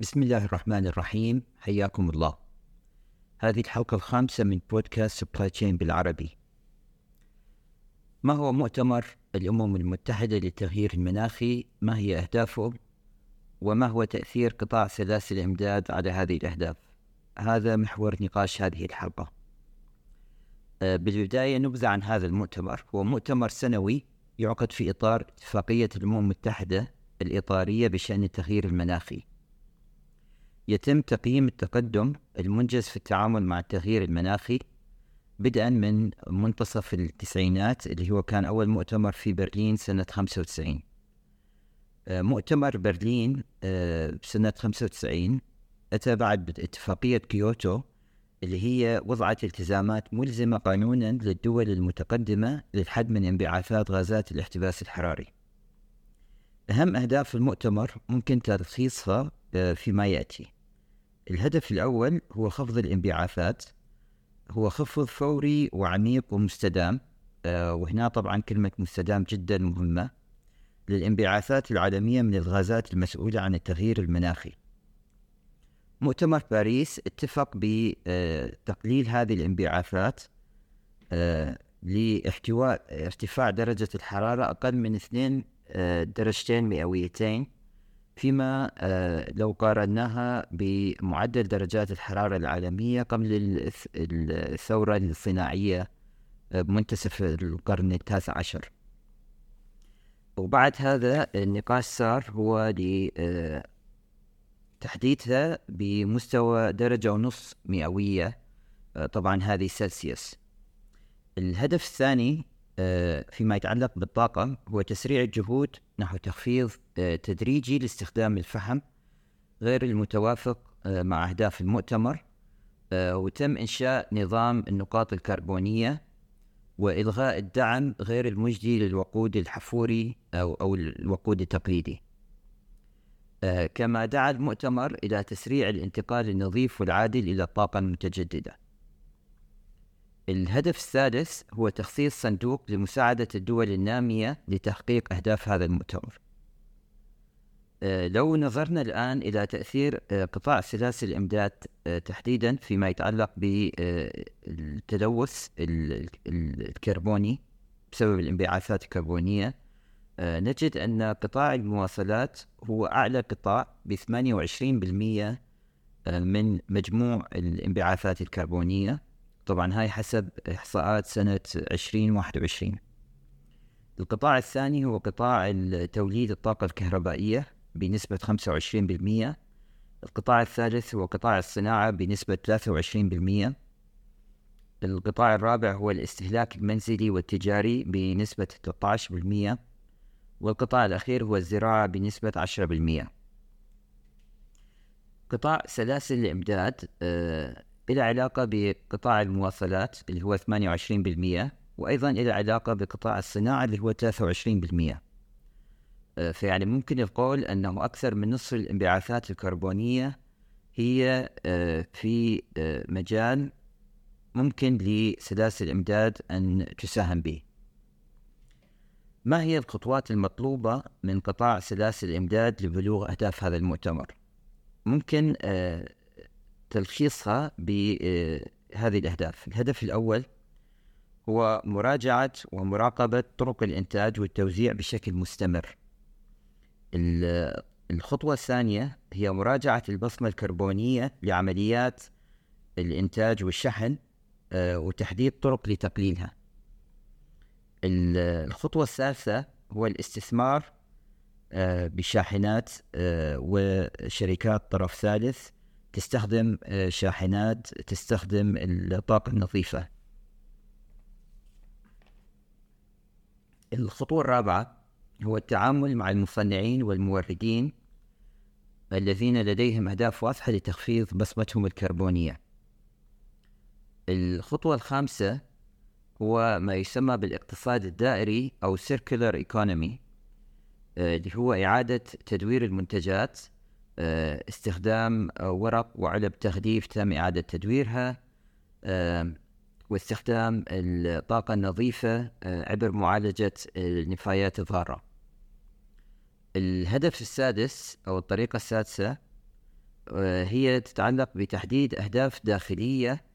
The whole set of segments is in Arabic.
بسم الله الرحمن الرحيم. حياكم الله. هذه الحلقة الخامسة من بودكاست supply chain بالعربي. ما هو مؤتمر الأمم المتحدة للتغيير المناخي؟ ما هي أهدافه؟ وما هو تأثير قطاع سلاسل الإمداد على هذه الأهداف؟ هذا محور نقاش هذه الحلقة. آه، بالبداية نبذة عن هذا المؤتمر. هو مؤتمر سنوي. يعقد في إطار اتفاقية الأمم المتحدة الإطارية بشأن التغيير المناخي. يتم تقييم التقدم المنجز في التعامل مع التغيير المناخي بدءا من منتصف التسعينات اللي هو كان أول مؤتمر في برلين سنة 95 آه، مؤتمر برلين آه، سنة 95 أتى بعد اتفاقية كيوتو اللي هي وضعت التزامات ملزمة قانونا للدول المتقدمة للحد من انبعاثات غازات الاحتباس الحراري. أهم أهداف المؤتمر ممكن تلخيصها آه، فيما يأتي. الهدف الأول هو خفض الانبعاثات. هو خفض فوري وعميق ومستدام. آه، وهنا طبعا كلمة مستدام جدا مهمة. للانبعاثات العالمية من الغازات المسؤولة عن التغيير المناخي. مؤتمر باريس اتفق بتقليل هذه الانبعاثات آه، لاحتواء ارتفاع درجة الحرارة أقل من اثنين آه، درجتين مئويتين فيما آه، لو قارناها بمعدل درجات الحرارة العالمية قبل الثورة الصناعية بمنتصف القرن التاسع عشر. وبعد هذا النقاش صار هو تحديدها بمستوى درجة ونص مئوية آه، طبعا هذه سلسيوس الهدف الثاني آه، فيما يتعلق بالطاقة هو تسريع الجهود نحو تخفيض آه، تدريجي لاستخدام الفحم غير المتوافق مع أهداف المؤتمر وتم إنشاء نظام النقاط الكربونية وإلغاء الدعم غير المجدي للوقود الحفوري أو أو الوقود التقليدي. آه، كما دعا المؤتمر إلى تسريع الانتقال النظيف والعادل إلى الطاقة المتجددة. الهدف السادس هو تخصيص صندوق لمساعدة الدول النامية لتحقيق أهداف هذا المؤتمر. آه، لو نظرنا الآن إلى تأثير آه، قطاع سلاسل الإمداد تحديدا فيما يتعلق بالتلوث الكربوني بسبب الانبعاثات الكربونية نجد أن قطاع المواصلات هو أعلى قطاع ب 28% آه، من مجموع الانبعاثات الكربونية. طبعا هاي حسب إحصاءات سنة 2021 القطاع الثاني هو قطاع توليد الطاقة الكهربائية بنسبة 25% القطاع الثالث هو قطاع الصناعة بنسبة 23% القطاع الرابع هو الاستهلاك المنزلي والتجاري بنسبة 13% والقطاع الأخير هو الزراعة بنسبة 10% قطاع سلاسل الإمداد آه إلى علاقة بقطاع المواصلات اللي هو 28% وأيضا إلى علاقة بقطاع الصناعة اللي هو 23% آه فيعني ممكن القول أنه أكثر من نصف الانبعاثات الكربونية هي آه في مجال ممكن لسلاسل الإمداد أن تساهم به. ما هي الخطوات المطلوبة من قطاع سلاسل الإمداد لبلوغ أهداف هذا المؤتمر؟ ممكن آه، تلخيصها بهذه آه، الأهداف. الهدف الأول هو مراجعة ومراقبة طرق الإنتاج والتوزيع بشكل مستمر. الخطوة الثانية هي مراجعة البصمة الكربونية لعمليات الإنتاج والشحن آه، وتحديد طرق لتقليلها. الخطوة الثالثة هو الاستثمار آه، بشاحنات آه، وشركات طرف ثالث تستخدم آه، شاحنات تستخدم الطاقة النظيفة. الخطوة الرابعة هو التعامل مع المصنعين والموردين الذين لديهم أهداف واضحة لتخفيض بصمتهم الكربونية. الخطوة الخامسة هو ما يسمى بالاقتصاد الدائري أو circular economy آه، اللي هو إعادة تدوير المنتجات آه، استخدام ورق وعلب تغليف تم إعادة تدويرها واستخدام الطاقة النظيفة عبر معالجة النفايات الضارة. الهدف السادس أو الطريقة السادسة هي تتعلق بتحديد أهداف داخلية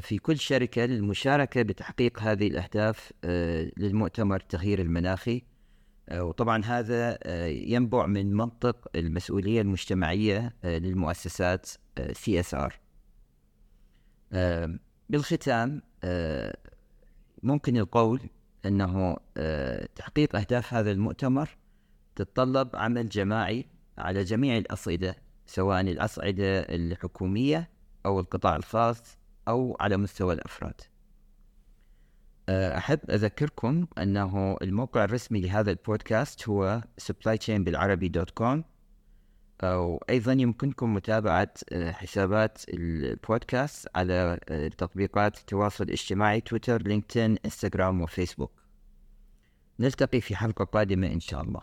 في كل شركة للمشاركة بتحقيق هذه الأهداف للمؤتمر التغيير المناخي. وطبعا هذا ينبع من منطق المسؤولية المجتمعية للمؤسسات CSR بالختام ممكن القول أنه تحقيق أهداف هذا المؤتمر تتطلب عمل جماعي على جميع الأصعدة سواء الأصعدة الحكومية أو القطاع الخاص أو على مستوى الأفراد. أحب أذكركم أنه الموقع الرسمي لهذا البودكاست هو supplychainbilarabi.com وأيضا يمكنكم متابعة حسابات البودكاست على تطبيقات التواصل الاجتماعي تويتر لينكدين إنستغرام وفيسبوك. نلتقي في حلقة قادمة إن شاء الله.